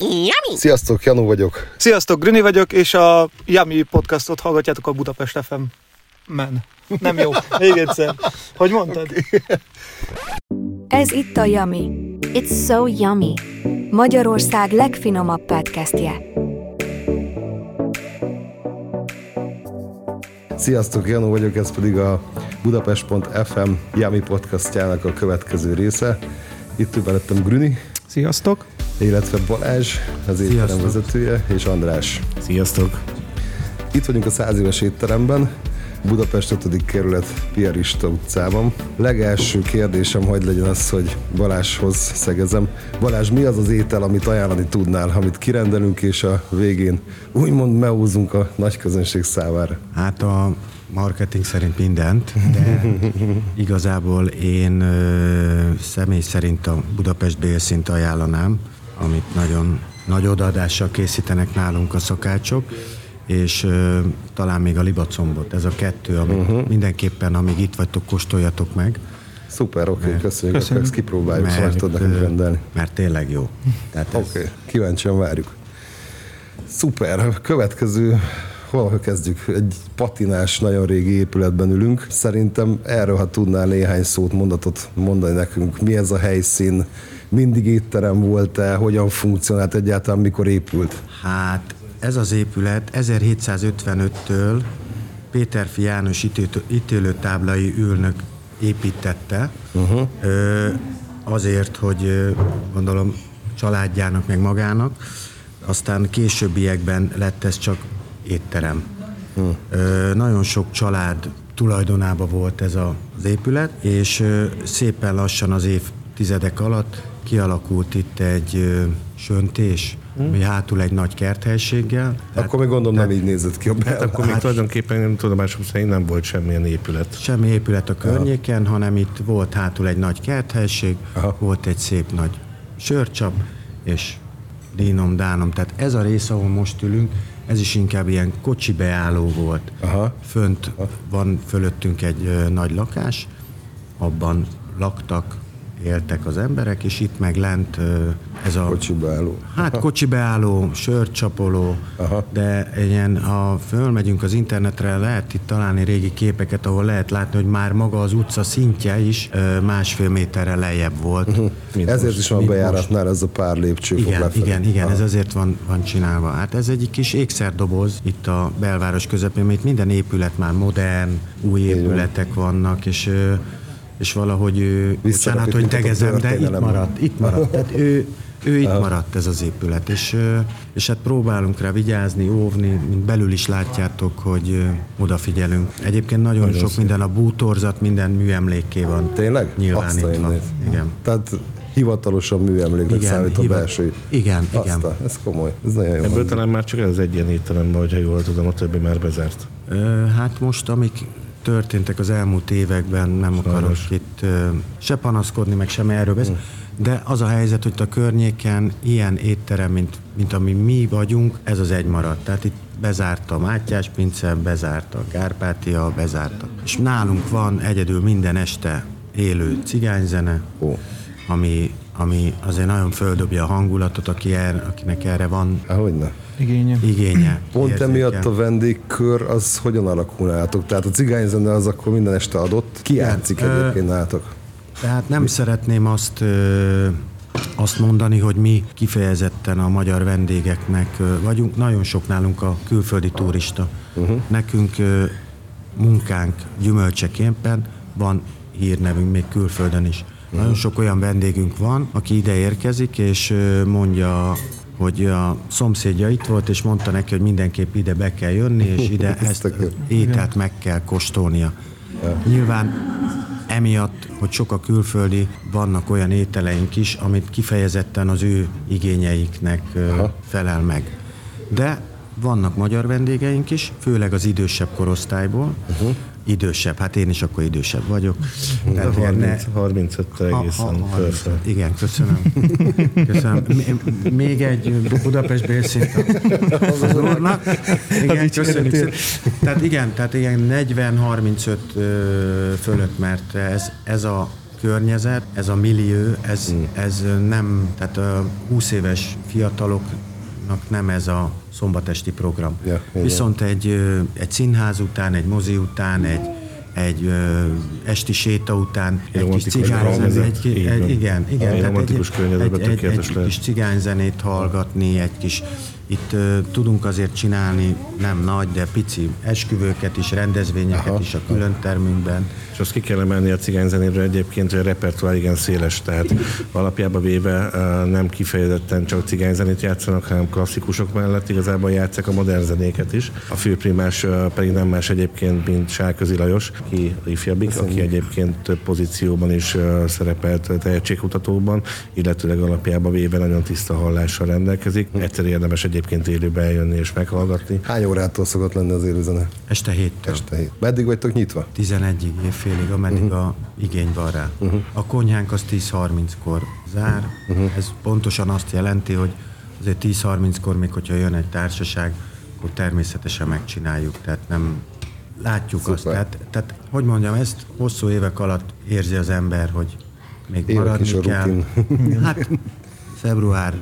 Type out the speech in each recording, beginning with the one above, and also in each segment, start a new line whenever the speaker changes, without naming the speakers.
Yummy!
Sziasztok, Janó vagyok.
Sziasztok, Grüni vagyok, és a Yummy podcastot hallgatjátok a Budapest FM. Men. Nem jó. Még egyszer. Hogy mondtad?
Ez itt a Yummy.
It's so yummy.
Magyarország legfinomabb podcastje.
Sziasztok, Janó vagyok, ez pedig a Budapest.fm Yami podcastjának a következő része. Itt ül mellettem Grüni,
Sziasztok.
Illetve Balázs, az étterem vezetője, és András.
Sziasztok!
Itt vagyunk a 100 éves étteremben, Budapest 5. kerület Piarista utcában. Legelső kérdésem hogy legyen az, hogy Balázshoz szegezem. Balázs, mi az az étel, amit ajánlani tudnál, amit kirendelünk, és a végén úgymond meúzunk a nagy közönség számára?
Hát a marketing szerint mindent, de igazából én ö, személy szerint a Budapest bélszint ajánlanám, amit nagyon nagy odaadással készítenek nálunk a szakácsok, és ö, talán még a libacombot. Ez a kettő, amit uh-huh. mindenképpen, amíg itt vagytok, kóstoljatok meg.
Szuper, oké, okay, köszönjük,
Köszönjük.
ezt kipróbáljuk, szóval meg tudod nekünk
ö,
rendelni.
mert tényleg jó. Tehát ez,
Oké, okay. kíváncsian várjuk. Szuper, a következő, hol kezdjük? Egy patinás, nagyon régi épületben ülünk. Szerintem erről, ha tudnál néhány szót, mondatot mondani nekünk, mi ez a helyszín, mindig étterem volt-e, hogyan funkcionált egyáltalán, mikor épült?
Hát ez az épület 1755-től Péterfi János ítélő- ítélőtáblai ülnök építette, uh-huh. azért, hogy gondolom családjának meg magának, aztán későbbiekben lett ez csak étterem. Uh. Ö, nagyon sok család tulajdonában volt ez az épület, és szépen lassan az évtizedek alatt kialakult itt egy ö, söntés, ami hátul egy nagy kerthelységgel.
Akkor még gondolom nem így nézett ki a
Hát
bel.
akkor még tulajdonképpen tudomásom szerint nem volt semmilyen épület.
Semmi épület a környéken, hanem itt volt hátul egy nagy kerthelység,
Aha.
volt egy szép nagy sörcsap, és dínom, dánom. Tehát ez a rész, ahol most ülünk, ez is inkább ilyen kocsi beálló volt.
Aha.
Fönt van fölöttünk egy ö, nagy lakás, abban laktak, éltek az emberek, és itt meg lent ez a
Kocsi beálló.
Hát kocsi beálló, sörcsapoló,
Aha.
de ilyen, ha fölmegyünk az internetre, lehet itt találni régi képeket, ahol lehet látni, hogy már maga az utca szintje is másfél méterre lejjebb volt. mint
Ezért
most,
is van bejáratnál ez a pár lépcső
igen,
lefelé.
igen, igen,
Aha.
ez azért van, van csinálva. Hát ez egy kis ékszerdoboz itt a belváros közepén, mert itt minden épület már modern, új épületek vannak, és és valahogy ő, bocsánat, hogy tegezem, de itt maradt, itt maradt. Tehát ő, ő itt maradt ez az épület, és, és hát próbálunk rá vigyázni, óvni, mint belül is látjátok, hogy odafigyelünk. Egyébként nagyon, nagyon sok minden, a bútorzat, minden műemlékké van
Tényleg?
Nyilvánítva. Igen.
Tehát hivatalosan műemléknek
Igen,
számít a
hiva-
belső.
Igen, igen.
Aztán, ez komoly, ez nagyon jó.
Ebből talán már csak ez az egy ilyen étterem van, hogyha jól tudom, a többi már bezárt.
Ö, Hát most, amik történtek az elmúlt években, nem akarok itt se panaszkodni, meg sem erről beszélni, de az a helyzet, hogy a környéken ilyen étterem, mint, mint ami mi vagyunk, ez az egy maradt. Tehát itt bezárt a Mátyás pince, bezárt a Kárpátia, bezárt. És nálunk van egyedül minden este élő cigányzene,
Ó.
ami, ami azért nagyon földobja a hangulatot, aki er, akinek erre van
hogyne.
Igénye.
igénye.
Pont
érzéke.
emiatt a vendégkör az hogyan alakul nálatok? Tehát a cigányzene az akkor minden este adott. Ki játszik
Ö,
egyébként nálatok?
Tehát nem szeretném azt, ö, azt mondani, hogy mi kifejezetten a magyar vendégeknek ö, vagyunk. Nagyon sok nálunk a külföldi turista. Uh-huh. Nekünk ö, munkánk gyümölcseképpen van hírnevünk még külföldön is. Nagyon sok olyan vendégünk van, aki ide érkezik, és mondja hogy a szomszédja itt volt, és mondta neki, hogy mindenképp ide be kell jönni, és ide ezt ételt meg kell kóstolnia. Nyilván emiatt, hogy sok a külföldi, vannak olyan ételeink is, amit kifejezetten az ő igényeiknek ö, felel meg. De vannak magyar vendégeink is, főleg az idősebb korosztályból. Uh-huh. Idősebb, hát én is akkor idősebb vagyok. Tehát ilyen ne-
30, 35-től egészen fölfel.
Igen, köszönöm. köszönöm. M- Még egy Budapest bélszint az úrnak. Igen, köszönjük szépen. Tehát igen, tehát igen, 40-35 ö, fölött, mert ez, ez a környezet, ez a millió, ez, ez nem, tehát a 20 éves fiataloknak nem ez a szombatesti program.
Ja, igen.
Viszont egy, egy színház után, egy mozi után, egy, egy ö, esti séta után, egy kis cigányzenét, egy, egy, igen, igen.
Egy
tehát egy, egy, egy
lehet.
kis cigányzenét hallgatni, egy kis itt ö, tudunk azért csinálni, nem nagy, de pici esküvőket is, rendezvényeket
Aha.
is a külön termünkben.
És azt ki kell emelni a cigányzenéről egyébként, hogy a repertoár igen széles, tehát alapjába véve nem kifejezetten csak cigányzenét játszanak, hanem klasszikusok mellett igazából játszák a modern zenéket is. A főprimás pedig nem más egyébként, mint Sárközi Lajos, aki ifjabbik, aki egyébként több pozícióban is szerepelt tehetségkutatóban, illetőleg alapjába véve nagyon tiszta hallással rendelkezik. Egyszer érdemes egyébként élőbe eljönni és meghallgatni.
Hány órától szokott lenni az élőzene?
Este héttől.
Este hét. Meddig vagytok nyitva?
11-ig, évfélig, ameddig uh-huh. a igény van rá. Uh-huh. A konyhánk az 10.30-kor zár. Uh-huh. Ez pontosan azt jelenti, hogy azért 10.30-kor, még hogyha jön egy társaság, akkor természetesen megcsináljuk. Tehát nem látjuk
Szuper.
azt. Tehát, tehát, hogy mondjam, ezt hosszú évek alatt érzi az ember, hogy még
Évek
maradni kell.
rutin.
Hát február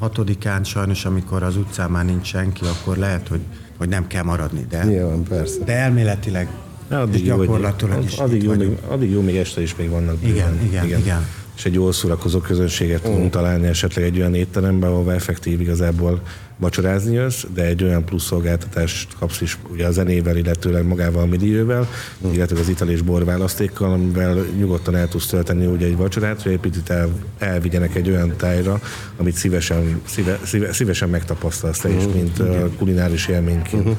6-án sajnos, amikor az utcán már nincs senki, akkor lehet, hogy, hogy nem kell maradni. De,
Nyilván, persze.
de elméletileg
Addig
és
jó, hogy-
gyakorlatilag is
addig jó,
vagyunk.
még, addig jó, még este is még vannak.
Igen,
bőven.
igen, igen.
És egy jól szórakozó közönséget tudunk találni esetleg egy olyan étteremben, ahol effektív igazából vacsorázni jössz, de egy olyan plusz szolgáltatást kapsz is ugye a zenével, illetőleg magával a midiővel, illetve az ital és bor választékkal, amivel nyugodtan el tudsz tölteni ugye egy vacsorát, hogy egy picit el, elvigyenek egy olyan tájra, amit szívesen, szíve, szíve, szívesen megtapasztalsz te is, mint uh, kulináris élményként.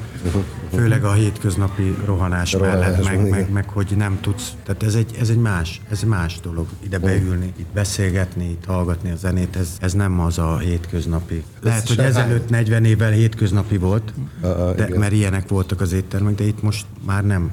Főleg a hétköznapi rohanás,
Rohanás,
mellett, meg,
igen.
meg, meg, hogy nem tudsz, tehát ez egy, ez egy más, ez más dolog, ide beülni, itt beszélgetni, itt hallgatni a zenét, ez, ez nem az a hétköznapi. Lehet, hogy
se-
ezelőtt 40 évvel hétköznapi volt, de,
igen.
mert ilyenek voltak az éttermek, de itt most már nem.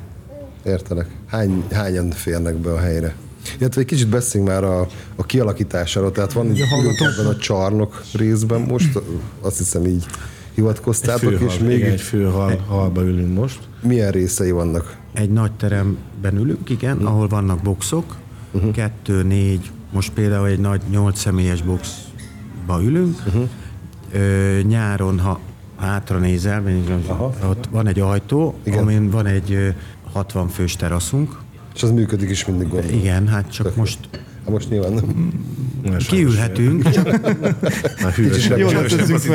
Értelek. Hány, hányan férnek be a helyre? Illetve egy kicsit beszéljünk már a, a kialakításáról, tehát van egy ebben a csarnok részben most, azt hiszem így hivatkoztátok,
Főhal,
és még
igen, egy főhal, halba ülünk most.
milyen részei vannak?
Egy nagy teremben ülünk, igen, ahol vannak boxok, kettő, négy, most például egy nagy nyolc személyes boxba ülünk. Ö, nyáron, ha hátra nézel, ott van egy ajtó,
Igen.
amin van egy ö, 60 fős teraszunk.
És az működik is mindig gondolom.
Igen, hát csak most
Hát most nyilván nem.
Na,
kiülhetünk, csak,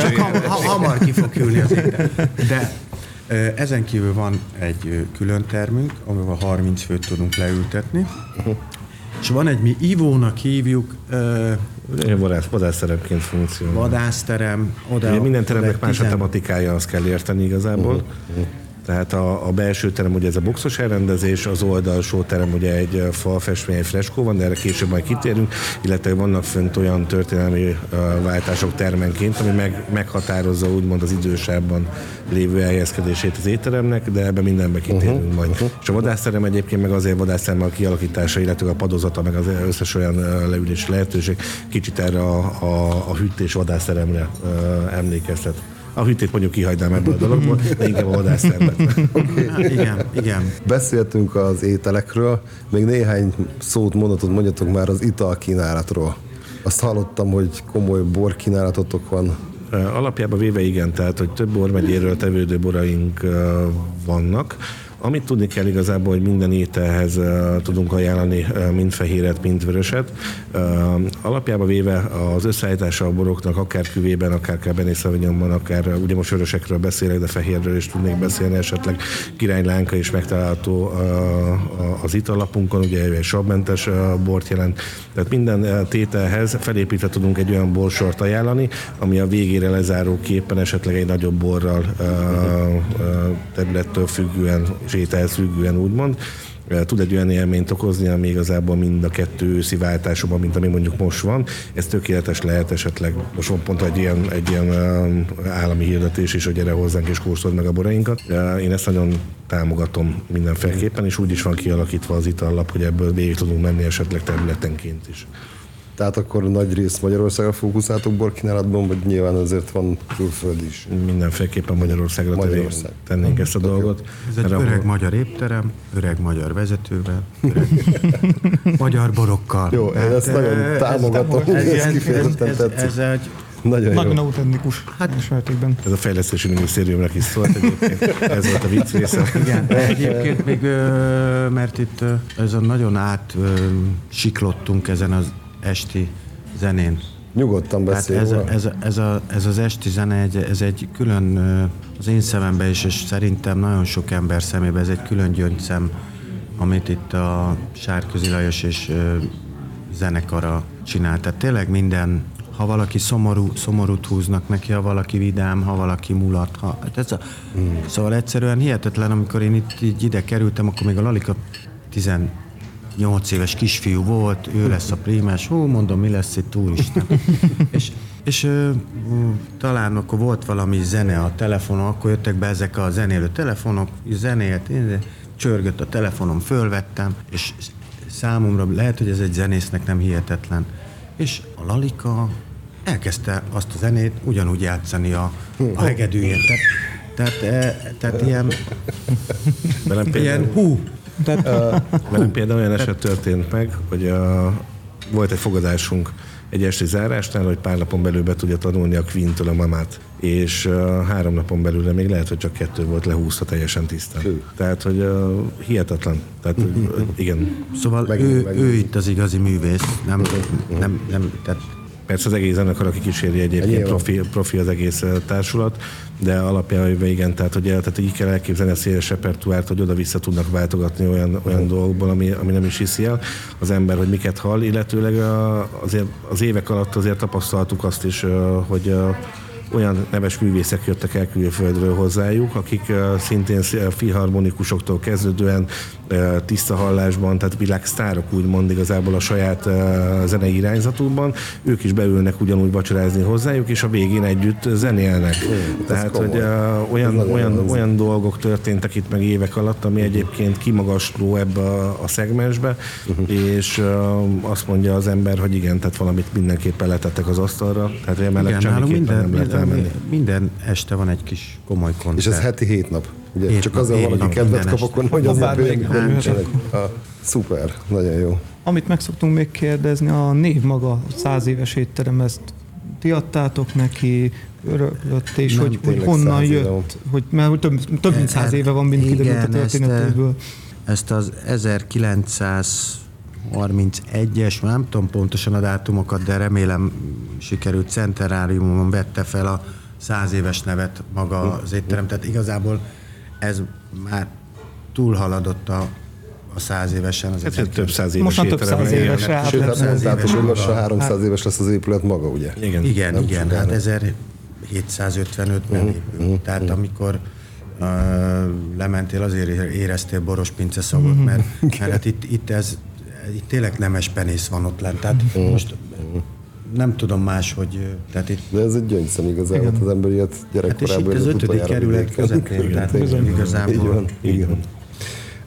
fel.
idő.
ha, ha, hamar ki fog ülni az étel. De ö, ezen kívül van egy ö, külön termünk, amivel 30 főt tudunk leültetni. És van egy, mi ivónak hívjuk, ö,
vadász, vadászteremként funkcionál.
vadászterem, oda...
Ugye minden teremnek más a tematikája, azt kell érteni igazából. Uh-huh. Tehát a, a belső terem ugye ez a boxos elrendezés, az oldalsó terem ugye egy falfestmény, egy freskó van, de erre később majd kitérünk, illetve vannak fönt olyan történelmi váltások termenként, ami meg, meghatározza úgymond az idősában lévő elhelyezkedését az étteremnek, de ebben mindenbe kitérünk uh-huh. majd. Uh-huh. És a vadászterem egyébként meg azért vadászterem a kialakítása, illetve a padozata, meg az összes olyan leülési lehetőség kicsit erre a, a, a hűtés vadászteremre emlékeztet. A hűtét mondjuk kihagynám ebből a dologból, de inkább a vadásztermet.
Hát, igen, igen.
Beszéltünk az ételekről, még néhány szót, mondatot mondjatok már az ital kínálatról. Azt hallottam, hogy komoly bor kínálatotok van.
Alapjában véve igen, tehát hogy több bormegyéről tevődő boraink vannak. Amit tudni kell igazából, hogy minden ételhez tudunk ajánlani mind fehéret, mind vöröset. Alapjában véve az összeállítása a boroknak akár küvében, akár Cabernet Sauvignonban, akár ugye most vörösekről beszélek, de fehérről is tudnék beszélni, esetleg királylánka is megtalálható az italapunkon, ugye egy savmentes uh, bort jelent. Tehát minden tételhez felépítve tudunk egy olyan borsort ajánlani, ami a végére lezáró képpen esetleg egy nagyobb borral területtől függően és ételhez függően úgymond tud egy olyan élményt okozni, ami igazából mind a kettő őszi váltásokban, mint ami mondjuk most van. Ez tökéletes lehet esetleg, most van pont egy ilyen, egy ilyen állami hirdetés is, hogy gyere hozzánk és kóstold meg a borainkat. Én ezt nagyon támogatom mindenféleképpen, és úgy is van kialakítva az itallap, hogy ebből végig tudunk menni esetleg területenként is.
Tehát akkor nagy rész Magyarországra fókuszáltok borkínálatban, vagy nyilván azért van külföld is?
Mindenféleképpen Magyarországra
Magyarország.
tennénk ezt a dolgot.
Ez egy öreg
ahol-
magyar étterem, öreg magyar vezetővel, öreg magyar borokkal.
Jó, én
Tehát,
ezt nagyon
eh,
támogatom,
Ez,
ez
ez, ez,
kifejezetten
ez,
tetszik.
ez egy
Nagyon
Nagyon
jó.
autentikus hát, mértékben.
Ez a fejlesztési minisztériumnak is szólt egyébként. Ez volt a vicc része.
Igen, de egyébként még, mert itt ez a nagyon át siklottunk ezen az esti zenén.
Nyugodtan
Tehát
beszélj
ez, a, ez, a, ez, a, ez az esti zene, egy, ez egy külön, az én szememben is, és szerintem nagyon sok ember szemében ez egy külön gyöngyszem, amit itt a Sárközi Lajos és zenekara csinál. Tehát tényleg minden, ha valaki szomorú, szomorút húznak neki, ha valaki vidám, ha valaki mulat, ha, hát ez a, hmm. Szóval egyszerűen hihetetlen, amikor én itt így ide kerültem, akkor még a Lalika 18 éves kisfiú volt, ő lesz a prímás, hú, mondom, mi lesz itt, úristen. és és ö, talán akkor volt valami zene a telefonon, akkor jöttek be ezek a zenélő telefonok, zenélt, én- csörgött a telefonom, fölvettem, és számomra lehet, hogy ez egy zenésznek nem hihetetlen. És a Lalika elkezdte azt a zenét ugyanúgy játszani a, a hegedűjén. Tehát, tehát, e, tehát ilyen,
Velem
ilyen
például,
hú,
velem például olyan eset történt meg, hogy a, volt egy fogadásunk egy esti zárásnál, hogy pár napon belül be tudja tanulni a Queen-től a mamát. És uh, három napon belül, de még lehet, hogy csak kettő volt, lehúzta teljesen tisztán.
Hű.
Tehát, hogy uh, hihetetlen. Tehát, uh, igen.
Szóval
Megint-
ő,
megint.
ő itt az igazi művész, nem, nem, nem tehát
Persze az egész zenekar, aki kíséri egyébként profi, profi az egész társulat, de alapján véve igen, tehát, hogy, tehát így kell elképzelni a széles repertoárt, hogy oda-vissza tudnak váltogatni olyan, olyan dolgokból, ami, ami nem is hiszi el az ember, hogy miket hall, illetőleg a, azért az évek alatt azért tapasztaltuk azt is, hogy eh, olyan neves művészek jöttek el külföldről hozzájuk, akik szintén sz- filharmonikusoktól kezdődően tiszta hallásban, tehát világsztárok úgymond igazából a saját zenei irányzatukban, ők is beülnek ugyanúgy vacsorázni hozzájuk, és a végén együtt zenélnek. Tehát,
komoly.
hogy olyan, olyan, olyan dolgok történtek itt meg évek alatt, ami egyébként kimagasló ebbe a, a szegmensbe, és eh, azt mondja az ember, hogy igen, tehát valamit mindenképpen letettek az asztalra, tehát emellett semmiképpen nem lehet elmenni.
minden, este van egy kis komoly koncert.
És ez heti hét nap. Ugye?
Hét
Csak
nap,
azért
hét
valaki kedvet kap, akkor hogy
nap
nincsenek. Ah, Szuper, nagyon jó.
Amit meg szoktunk még kérdezni, a név maga, a száz éves étterem, ezt ti adtátok neki, öröklött, és
Nem,
hogy, hogy honnan
éve
jött, hogy, mert hogy több, több mint száz éve van, mint kiderült a
Igen, ezt,
történetéből.
Ezt az 1931-es, nem tudom pontosan a dátumokat, de remélem sikerült centenáriumon vette fel a száz éves nevet maga az étterem. Tehát igazából ez már túlhaladott a, a száz évesen. Az
Hát több száz éves
Most már több száz éves rá.
Sőt, hát
éves
hogy lassan
maga.
300 éves lesz az épület maga, ugye?
Igen.
Igen,
Nem
igen, hát 1755-ben épült. Tehát amikor uh, lementél, azért éreztél boros pince szagot, mert, mert hát itt, itt ez itt tényleg nemes penész van ott lent. Tehát most nem tudom más, hogy tehát itt
De ez egy gyöngyszem igazából, az ember ilyet
Hát és
gyerekkorában
itt az ötödik kerület közepén,
Igen,
tehát
tényleg.
igazából-
Így van,
Így van.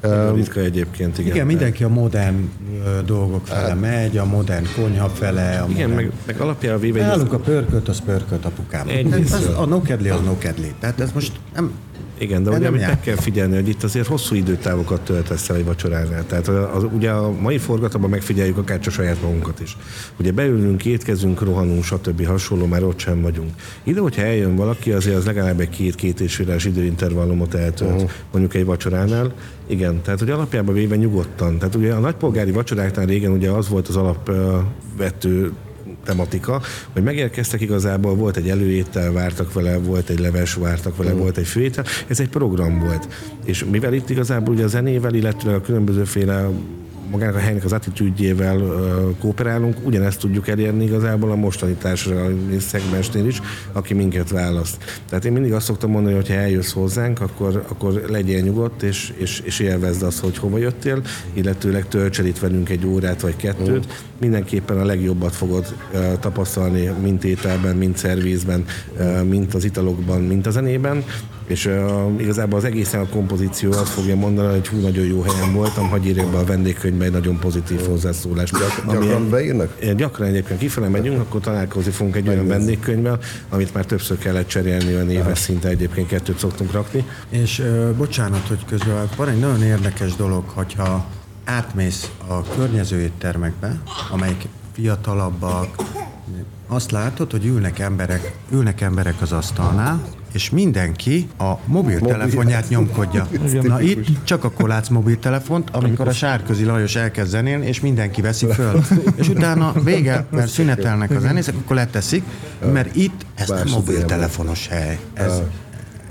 igen.
Ritka egyébként, igen.
igen, mindenki a modern ö, dolgok fele megy, a modern konyha fele, a
Igen,
modern...
meg, meg alapjában véve...
Nálunk a pörkölt, az pörkölt apukám. Az,
részről.
a nokedli az nokedli. Tehát ez most nem...
Igen, de
Ez
ugye amit meg kell figyelni, hogy itt azért hosszú időtávokat töltesz el egy vacsoránál. Tehát az, ugye a mai forgatóban megfigyeljük akár csak saját magunkat is. Ugye beülünk, étkezünk, rohanunk, stb. hasonló, már ott sem vagyunk. Ide, hogyha eljön valaki, azért az legalább egy két-két és féles időintervallumot eltölt, uh-huh. mondjuk egy vacsoránál. Igen, tehát hogy alapjában véve nyugodtan. Tehát ugye a nagypolgári vacsoráknál régen ugye az volt az alapvető tematika, hogy megérkeztek igazából, volt egy előétel, vártak vele, volt egy leves, vártak vele, volt egy főétel, ez egy program volt. És mivel itt igazából ugye a zenével, illetve a különbözőféle magának a helynek az attitűdjével kooperálunk, ugyanezt tudjuk elérni igazából a mostani társadalmi szegmensnél is, aki minket választ. Tehát én mindig azt szoktam mondani, hogy ha eljössz hozzánk, akkor, akkor legyél nyugodt, és, és, és élvezd azt, hogy hova jöttél, illetőleg tölts el itt velünk egy órát vagy kettőt. Mindenképpen a legjobbat fogod tapasztalni, mint ételben, mint szervízben, mint az italokban, mint a zenében, És uh, igazából az egészen a kompozíció azt fogja mondani, hogy hú, nagyon jó helyen voltam, hagyj írjak be a vendégkönyvbe egy nagyon pozitív hozzászólást.
Gyak, gyakran beírnak?
Gyakran egyébként kifele megyünk, akkor találkozni fogunk egy olyan vendégkönyvvel, amit már többször kellett cserélni, olyan éves szinte egyébként kettőt szoktunk rakni.
És ö, bocsánat, hogy közben van egy nagyon érdekes dolog, hogyha átmész a környező éttermekbe, amelyik fiatalabbak, azt látod, hogy ülnek emberek, ülnek emberek az asztalnál, és mindenki a mobiltelefonját nyomkodja. Na itt csak akkor látsz mobiltelefont, amikor a Sárközi Lajos elkezd zenélni, és mindenki veszi föl. És utána vége, mert szünetelnek a zenészek, akkor leteszik, mert itt ez nem mobiltelefonos hely. Ez,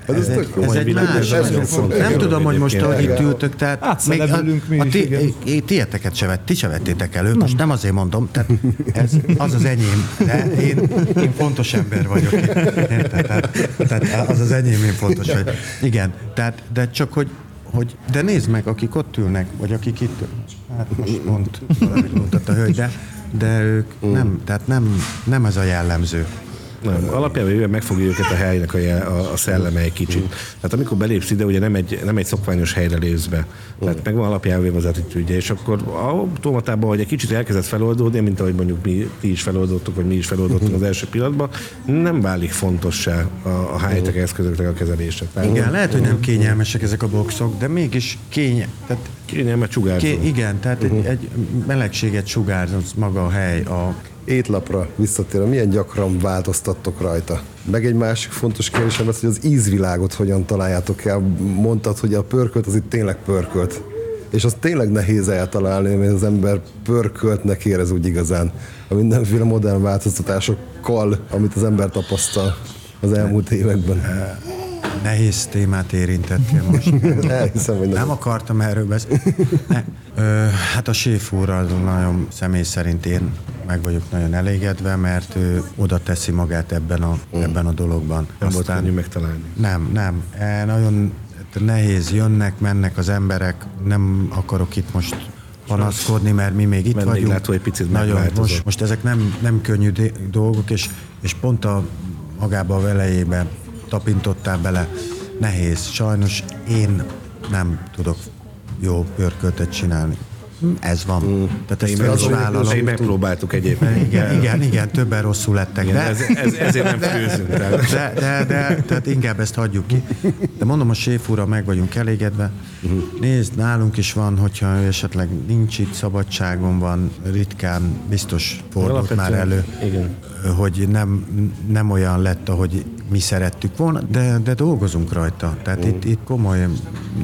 Ez, ez,
egy, ez egy más.
ez.
Nem tudom, hogy most ahogy itt ültök, tehát
Átszellemülünk mi
a, a ti, tieteket se vett, ti se vettétek elő, most nem azért mondom, tehát ez az az enyém, de én, én fontos ember vagyok. Érted? Tehát, tehát az az enyém, én fontos vagy. Igen, tehát, de csak hogy, hogy, de nézd meg, akik ott ülnek, vagy akik itt ülnek. Hát most pont valamit mondott a hölgy, de, de ők nem, tehát nem, nem ez a jellemző.
Nem, alapjában véve megfogja őket a helynek a, a, a szelleme egy kicsit. Tehát amikor belépsz ide, ugye nem egy, nem egy szokványos helyre lépsz be. Tehát megvan alapjában az attitűdje, és akkor automatában, hogy egy kicsit elkezdett feloldódni, mint ahogy mondjuk mi ti is feloldottuk, vagy mi is feloldottunk az első pillanatban, nem válik fontossá a, a high-tech eszközöknek a kezelése. Tehát
Igen, lehet, hogy nem kényelmesek ezek a boxok, de mégis kénye, tehát
kényelmet sugárzó.
Ké, igen, tehát egy, egy melegséget sugárzott maga a hely. A,
Étlapra visszatérve, milyen gyakran változtattok rajta? Meg egy másik fontos kérdésem az, hogy az ízvilágot hogyan találjátok el. Mondtad, hogy a pörkölt az itt tényleg pörkölt. És az tényleg nehéz eltalálni, mert az ember pörköltnek érez úgy igazán. A mindenféle modern változtatásokkal, amit az ember tapasztal az elmúlt években.
Nehéz témát érintettél most.
Elhiszem, hogy
Nem akartam erről beszélni. Hát a séf úrral nagyon személy szerint én meg vagyok nagyon elégedve, mert ő oda teszi magát ebben a, ebben a dologban.
Nem volt könnyű megtalálni.
Nem, nem. E, nagyon nehéz, jönnek, mennek az emberek, nem akarok itt most panaszkodni, mert mi még itt
Vendéglátó
vagyunk.
egy picit
Nagyon, most, most ezek nem, nem könnyű dolgok, és, és pont a magába a velejébe tapintottál bele. Nehéz. Sajnos én nem tudok jó pörköltet csinálni. Ez van. Tehát ezt fel is
Azon-
vállalom.
Én megpróbáltuk egyébként.
Igen, igen, igen, többen rosszul lettek.
Igen,
De,
ez, ez, ezért nem főzünk. Tehát.
de, de, de, tehát inkább ezt hagyjuk ki. De mondom, a séf úrral meg vagyunk elégedve. Nézd, nálunk is van, hogyha ő esetleg nincs itt, szabadságon van, ritkán biztos fordult már elő,
Igen.
hogy nem, nem olyan lett, ahogy mi szerettük volna, de, de dolgozunk rajta. Tehát itt, itt komoly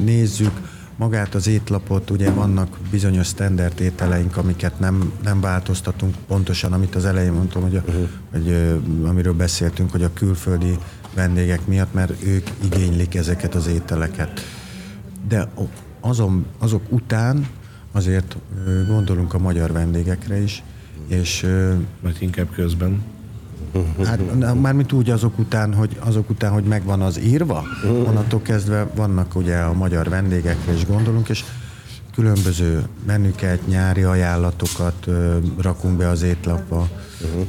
nézzük, magát az étlapot, ugye vannak bizonyos standard ételeink, amiket nem, nem változtatunk pontosan, amit az elején mondtam, hogy, a, uh-huh. hogy amiről beszéltünk, hogy a külföldi vendégek miatt, mert ők igénylik ezeket az ételeket. De azon, azok után azért gondolunk a magyar vendégekre is, és
Mert inkább közben.
Hát na, mármint úgy azok után, hogy, azok után, hogy megvan az írva, onnantól kezdve vannak ugye a magyar vendégekre is gondolunk, és különböző menüket, nyári ajánlatokat ö, rakunk be az étlapba,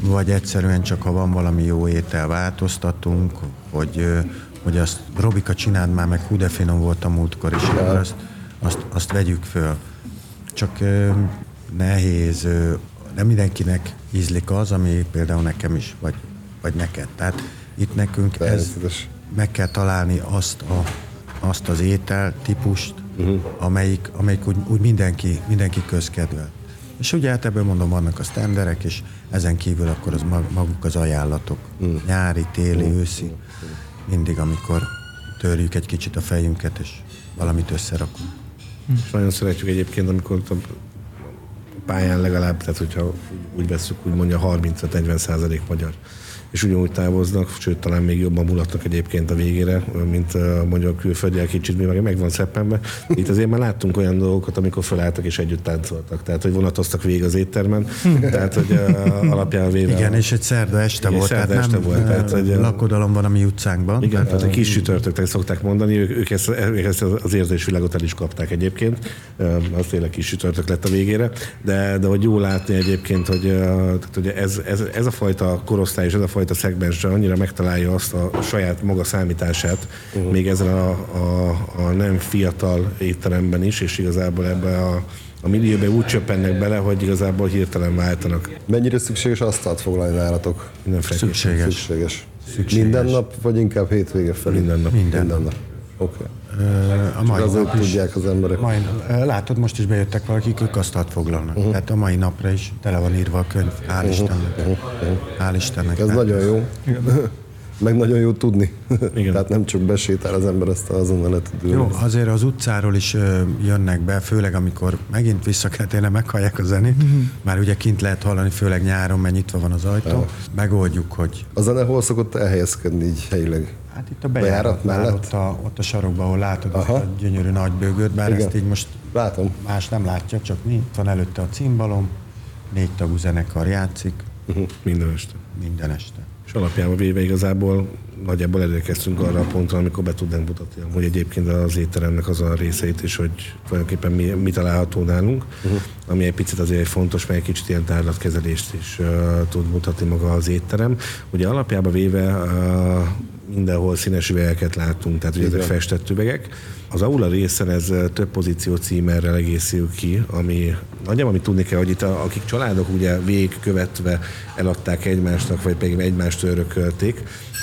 vagy egyszerűen csak ha van valami jó étel, változtatunk, hogy, ö, hogy azt Robika csináld már meg, hú de finom volt a múltkor, és akkor azt, azt, azt vegyük föl. Csak ö, nehéz, ö, nem mindenkinek ízlik az, ami például nekem is, vagy, vagy neked. Tehát itt nekünk ez, meg kell találni azt, a, azt az étel típust, uh-huh. amelyik, amelyik úgy, úgy mindenki, mindenki közkedvel. És ugye hát ebből mondom, vannak a sztenderek, és ezen kívül akkor az mag- maguk az ajánlatok. Uh-huh. Nyári, téli, őszi, mindig, amikor törjük egy kicsit a fejünket, és valamit összerakunk.
És nagyon szeretjük egyébként, amikor pályán legalább, tehát hogyha úgy veszük, úgy mondja 35-40 százalék magyar. És ugyanúgy távoznak, sőt talán még jobban mulatnak egyébként a végére, mint uh, mondjuk külföldiek kicsit, mi meg, meg van szeppenbe. Itt azért már láttunk olyan dolgokat, amikor felálltak és együtt táncoltak. Tehát, hogy vonatoztak végig az éttermen. Tehát, hogy alapján véve...
Igen, és egy szerda este
Igen,
volt,
szerda
tehát
este
nem
volt, tehát, hogy,
lakodalom van a mi utcánkban.
Igen, tehát egy kis sütörtöknek szokták mondani, ők, ők, ezt, ezt az érzésvilágot el is kapták egyébként, az tényleg kis sütörtök lett a végére, de, de hogy jó látni egyébként, hogy, tehát, hogy ez, ez, ez, a fajta korosztály és ez a fajta fajta szegmensre annyira megtalálja azt a saját maga számítását, uh-huh. még ezen a, a, a nem fiatal étteremben is, és igazából ebbe a, a millióbe úgy csöppennek bele, hogy igazából hirtelen váltanak.
Mennyire szükséges asztalt foglalni nálatok?
Mindenféleképpen.
Szükséges.
Szükséges.
Szükséges.
Minden nap, vagy inkább hétvége felé?
Minden nap.
Minden
Minden nap. Oké. Okay.
A mai nap is,
tudják az emberek.
mai, látod, most is bejöttek valakik, ők asztalt foglalnak. Uh-huh. Tehát a mai napra is tele van írva a könyv. Hál' Istennek. Hál' Istennek.
Ez nagyon jó. Meg nagyon jó tudni.
Igen.
Tehát nem csak besétál az ember, azt azonnal le tud.
Jó, azért az utcáról is jönnek be, főleg amikor megint vissza kell tényleg meghallják a zenét, már ugye kint lehet hallani, főleg nyáron, mert nyitva van az ajtó. Megoldjuk, hogy
A zene hol szokott elhelyezkedni így helyileg?
Hát itt a
Bejárat mellett?
ott a, ott a sarokban, ahol látod azt
Aha.
a gyönyörű nagy bőgőt, bár
Igen.
ezt így most
Látom.
más nem látja, csak mi. Van előtte a cimbalom, négy tagú zenekar játszik
Minden este.
minden este.
És alapjában véve igazából nagyjából elérkeztünk arra a pontra, amikor be tudnánk mutatni, hogy egyébként az étteremnek az a részeit is, hogy tulajdonképpen mi, mi található nálunk, uh-huh. ami egy picit azért fontos, mert egy kicsit ilyen tárlatkezelést is uh, tud mutatni maga az étterem. Ugye alapjában véve uh, mindenhol színes üvegeket láttunk, tehát ugye ezek festett üvegek. Az aula részen ez több pozíció címerrel egészül ki, ami nagyjából amit tudni kell, hogy itt a, akik családok ugye végigkövetve eladták egymásnak, vagy pedig egymást örökölték,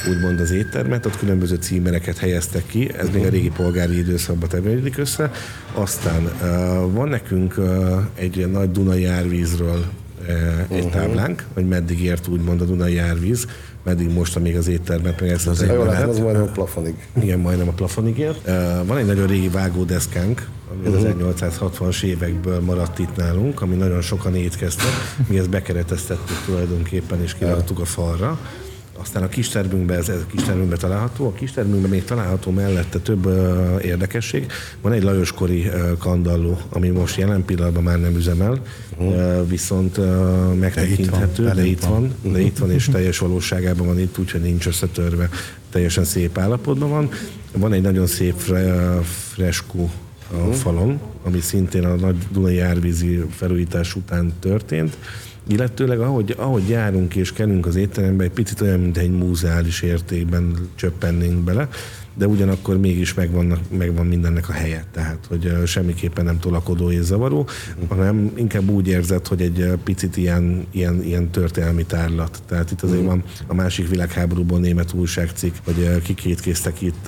úgymond az éttermet, ott különböző címereket helyeztek ki, ez még a régi polgári időszakban tevődik össze. Aztán van nekünk egy nagy Dunai árvízről egy táblánk, hogy meddig ért úgymond a Dunai árvíz, meddig most, még az éttermet, meg ezt az
látom,
lehet.
az majdnem a plafonig.
Igen, majdnem a plafonig ért. Van egy nagyon régi vágódeszkánk, ami az 1860-as évekből maradt itt nálunk, ami nagyon sokan étkeztek. Mi ezt bekereteztettük tulajdonképpen, és kiraktuk a falra. Aztán a kistermünkben, ez, ez a kistermünkben található. A kistermünkben még található mellette több uh, érdekesség. Van egy Lajoskori uh, kandalló, ami most jelen pillanatban már nem üzemel, uh, viszont uh, megtekinthető, de
velünk
itt van, de itt van, és teljes valóságában van itt, úgyhogy nincs összetörve, teljesen szép állapotban van. Van egy nagyon szép fre, freskó a falon, ami szintén a nagy Dunai árvízi felújítás után történt. Illetőleg ahogy, ahogy járunk és kelünk az étterembe, egy picit olyan, mint egy múzeális értékben csöppennénk bele, de ugyanakkor mégis megvan, megvan mindennek a helye. Tehát, hogy semmiképpen nem tolakodó és zavaró, hanem inkább úgy érzed, hogy egy picit ilyen, ilyen, ilyen történelmi tárlat. Tehát itt azért van a másik világháborúból német újságcikk, hogy kikétkéztek itt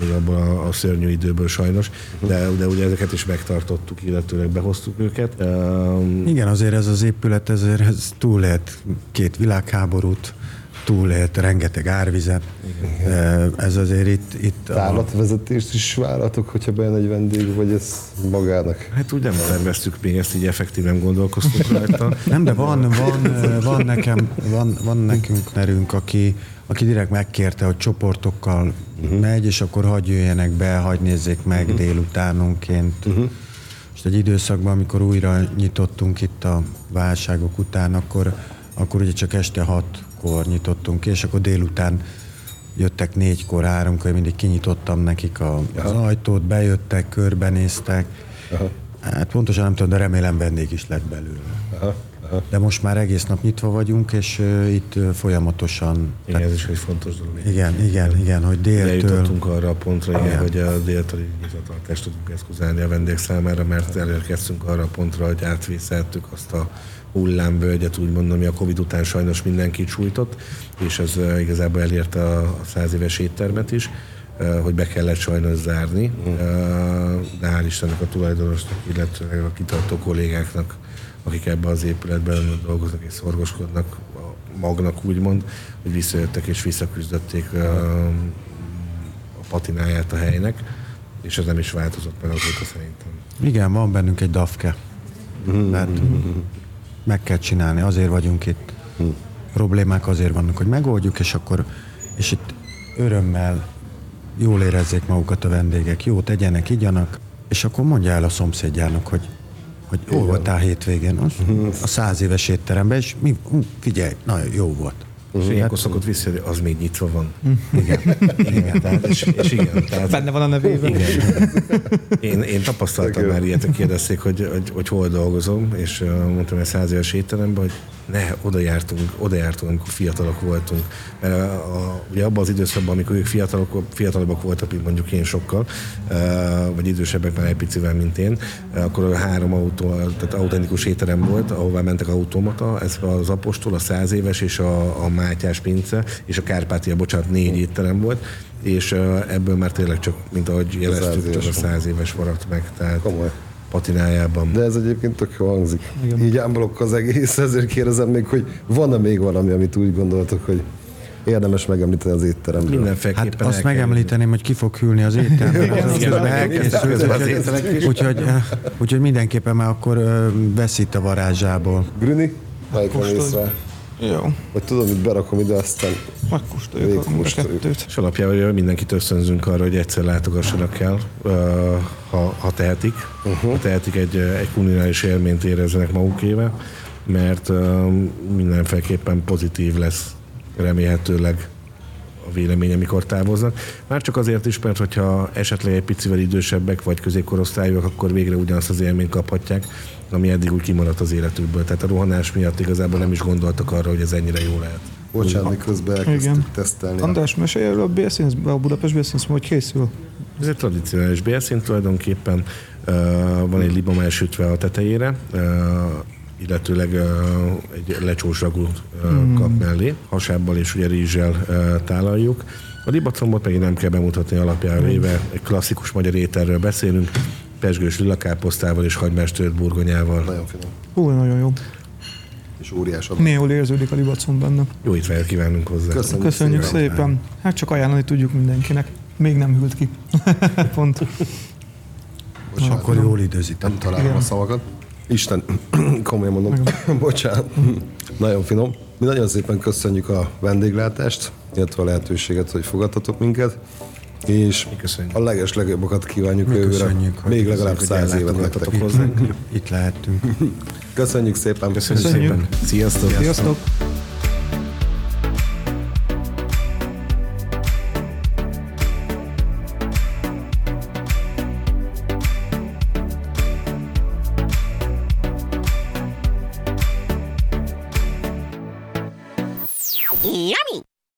még abban a, a szörnyű időből sajnos, de, de ugye ezeket is megtartottuk, illetőleg behoztuk őket.
Igen, azért ez az épület, ezért ez túlélt két világháborút, túlélt rengeteg árvizet. Igen. Ez azért itt... itt a,
is vállalatok, hogyha bejön egy vendég, vagy ez magának?
Hát úgy nem terveztük még ezt, így effektíven gondolkoztunk rajta.
nem, de van, van, van nekem, van, van nekünk nerünk, aki, aki direkt megkérte, hogy csoportokkal uh-huh. megy, és akkor hagyj jöjjenek be, hagyj nézzék meg uh-huh. délutánonként. Uh-huh. És egy időszakban, amikor újra nyitottunk itt a válságok után, akkor, akkor ugye csak este hatkor nyitottunk ki, és akkor délután jöttek négykor, háromkor, mindig kinyitottam nekik a, az ajtót, bejöttek, körbenéztek.
Aha.
Hát pontosan nem tudom, de remélem vendég is lett belőle.
Aha. Aha.
De most már egész nap nyitva vagyunk, és uh, itt uh, folyamatosan...
Igen, ez is egy fontos dolog.
Igen, igen, igen, hogy déltől...
Eljutottunk arra a pontra, igen,
Igen.
hogy a déltől nyitvatartást tudunk eszkuzálni a vendég számára, mert elérkeztünk arra a pontra, hogy átvészeltük azt a hullámvölgyet, úgymond, ami a Covid után sajnos mindenkit sújtott, és ez uh, igazából elérte a, száz éves éttermet is, uh, hogy be kellett sajnos zárni, uh, de hál' Istennek a tulajdonosnak, illetve a kitartó kollégáknak, akik ebben az épületben dolgoznak és szorgoskodnak, magnak úgymond, hogy visszajöttek és visszaküzdötték a patináját a helynek, és ez nem is változott meg azóta szerintem.
Igen, van bennünk egy dafke. Tehát meg kell csinálni, azért vagyunk itt. Problémák azért vannak, hogy megoldjuk, és akkor, és itt örömmel jól érezzék magukat a vendégek, jó tegyenek, igyanak, és akkor mondja el a szomszédjának, hogy hogy hol voltál hétvégén? Az, a száz éves étteremben, és mi, hú, figyelj, nagyon jó volt.
És ilyenkor szokott vissza, hogy az még nyitva van.
Igen, igen, tehát,
És, és igen, tehát
Benne van a nevében.
Igen. Én, én tapasztaltam már ilyet, hogy kérdezték, hogy, hogy, hogy hol dolgozom, és mondtam, hogy száz éves étteremben, hogy ne, oda jártunk, oda jártunk, amikor fiatalok voltunk. Mert a, a, ugye abban az időszakban, amikor ők fiatalok, fiatalabbak voltak, mint mondjuk én sokkal, vagy idősebbek már egy picivel, mint én, akkor három autó, tehát autentikus étterem volt, ahová mentek automata, ez az Apostol, a Száz éves és a, a Mátyás pince, és a Kárpátia, bocsánat, négy étterem volt, és ebből már tényleg csak, mint ahogy jeleztük, csak a száz éves maradt meg. Tehát
Komoly.
Patinájában.
De ez egyébként tök jó hangzik. Igen. Így ámblok az egész, ezért kérdezem még, hogy van-e még valami, amit úgy gondoltok, hogy érdemes megemlíteni az étteremről.
Mindenféleképpen
Hát azt megemlíteném, hogy ki fog hűlni az étteremben. Közben
az
úgyhogy- eh, úgyhogy mindenképpen már akkor ö, veszít a varázsából.
Melyikre mész rá?
Jó,
Vagy tudom, hogy berakom ide, aztán
megkóstoljuk a kettőt.
És alapjában mindenkit ösztönzünk arra, hogy egyszer látogassanak el, ha, ha tehetik. Uh-huh. Ha tehetik, egy, egy kulináris élményt érezzenek magukével, mert mindenféleképpen pozitív lesz remélhetőleg a vélemény, amikor távoznak. Már csak azért is, mert hogyha esetleg egy picivel idősebbek vagy középkorosztályúak, akkor végre ugyanazt az élményt kaphatják, ami eddig úgy kimaradt az életükből. Tehát a rohanás miatt igazából nem is gondoltak arra, hogy ez ennyire jó lehet.
bocsánat, miközben elkezdtük
Igen.
tesztelni.
András, mesélj erről a Bélszínsz, a Budapest Bélszínsz, hogy készül.
Ez egy tradicionális bélszín tulajdonképpen, uh, van egy libom elsütve a tetejére, uh, illetőleg uh, egy lecsós ragút uh, mm. kap mellé, hasábbal és ugye rizssel uh, tálaljuk. A libacombot pedig nem kell bemutatni alapjára véve, egy klasszikus magyar ételről beszélünk, pesgős lillakáposztával és hagymás tört burgonyával.
Nagyon finom.
Hú, nagyon jó.
És óriás.
Milyen jól érződik a libacon benne.
Jó étvágyat kívánunk hozzá.
Köszönjük,
Köszönjük
szépen.
szépen. Hát csak ajánlani tudjuk mindenkinek. Még nem hűlt ki. Pont.
Bocsánat,
Akkor jól időzítem.
nem találom
Igen.
a szavakat. Isten, komolyan mondom. Bocsánat. Nagyon finom. Mi nagyon szépen köszönjük a vendéglátást, illetve a lehetőséget, hogy fogadtatok minket. És
köszönjük.
a leges legjobbakat kívánjuk
Mi
jövőre.
köszönjük,
Még legalább száz évet nektek.
hozzánk.
Itt lehettünk.
Köszönjük szépen.
Köszönjük
Köszönjük.
szépen. Sziasztok!
Sziasztok!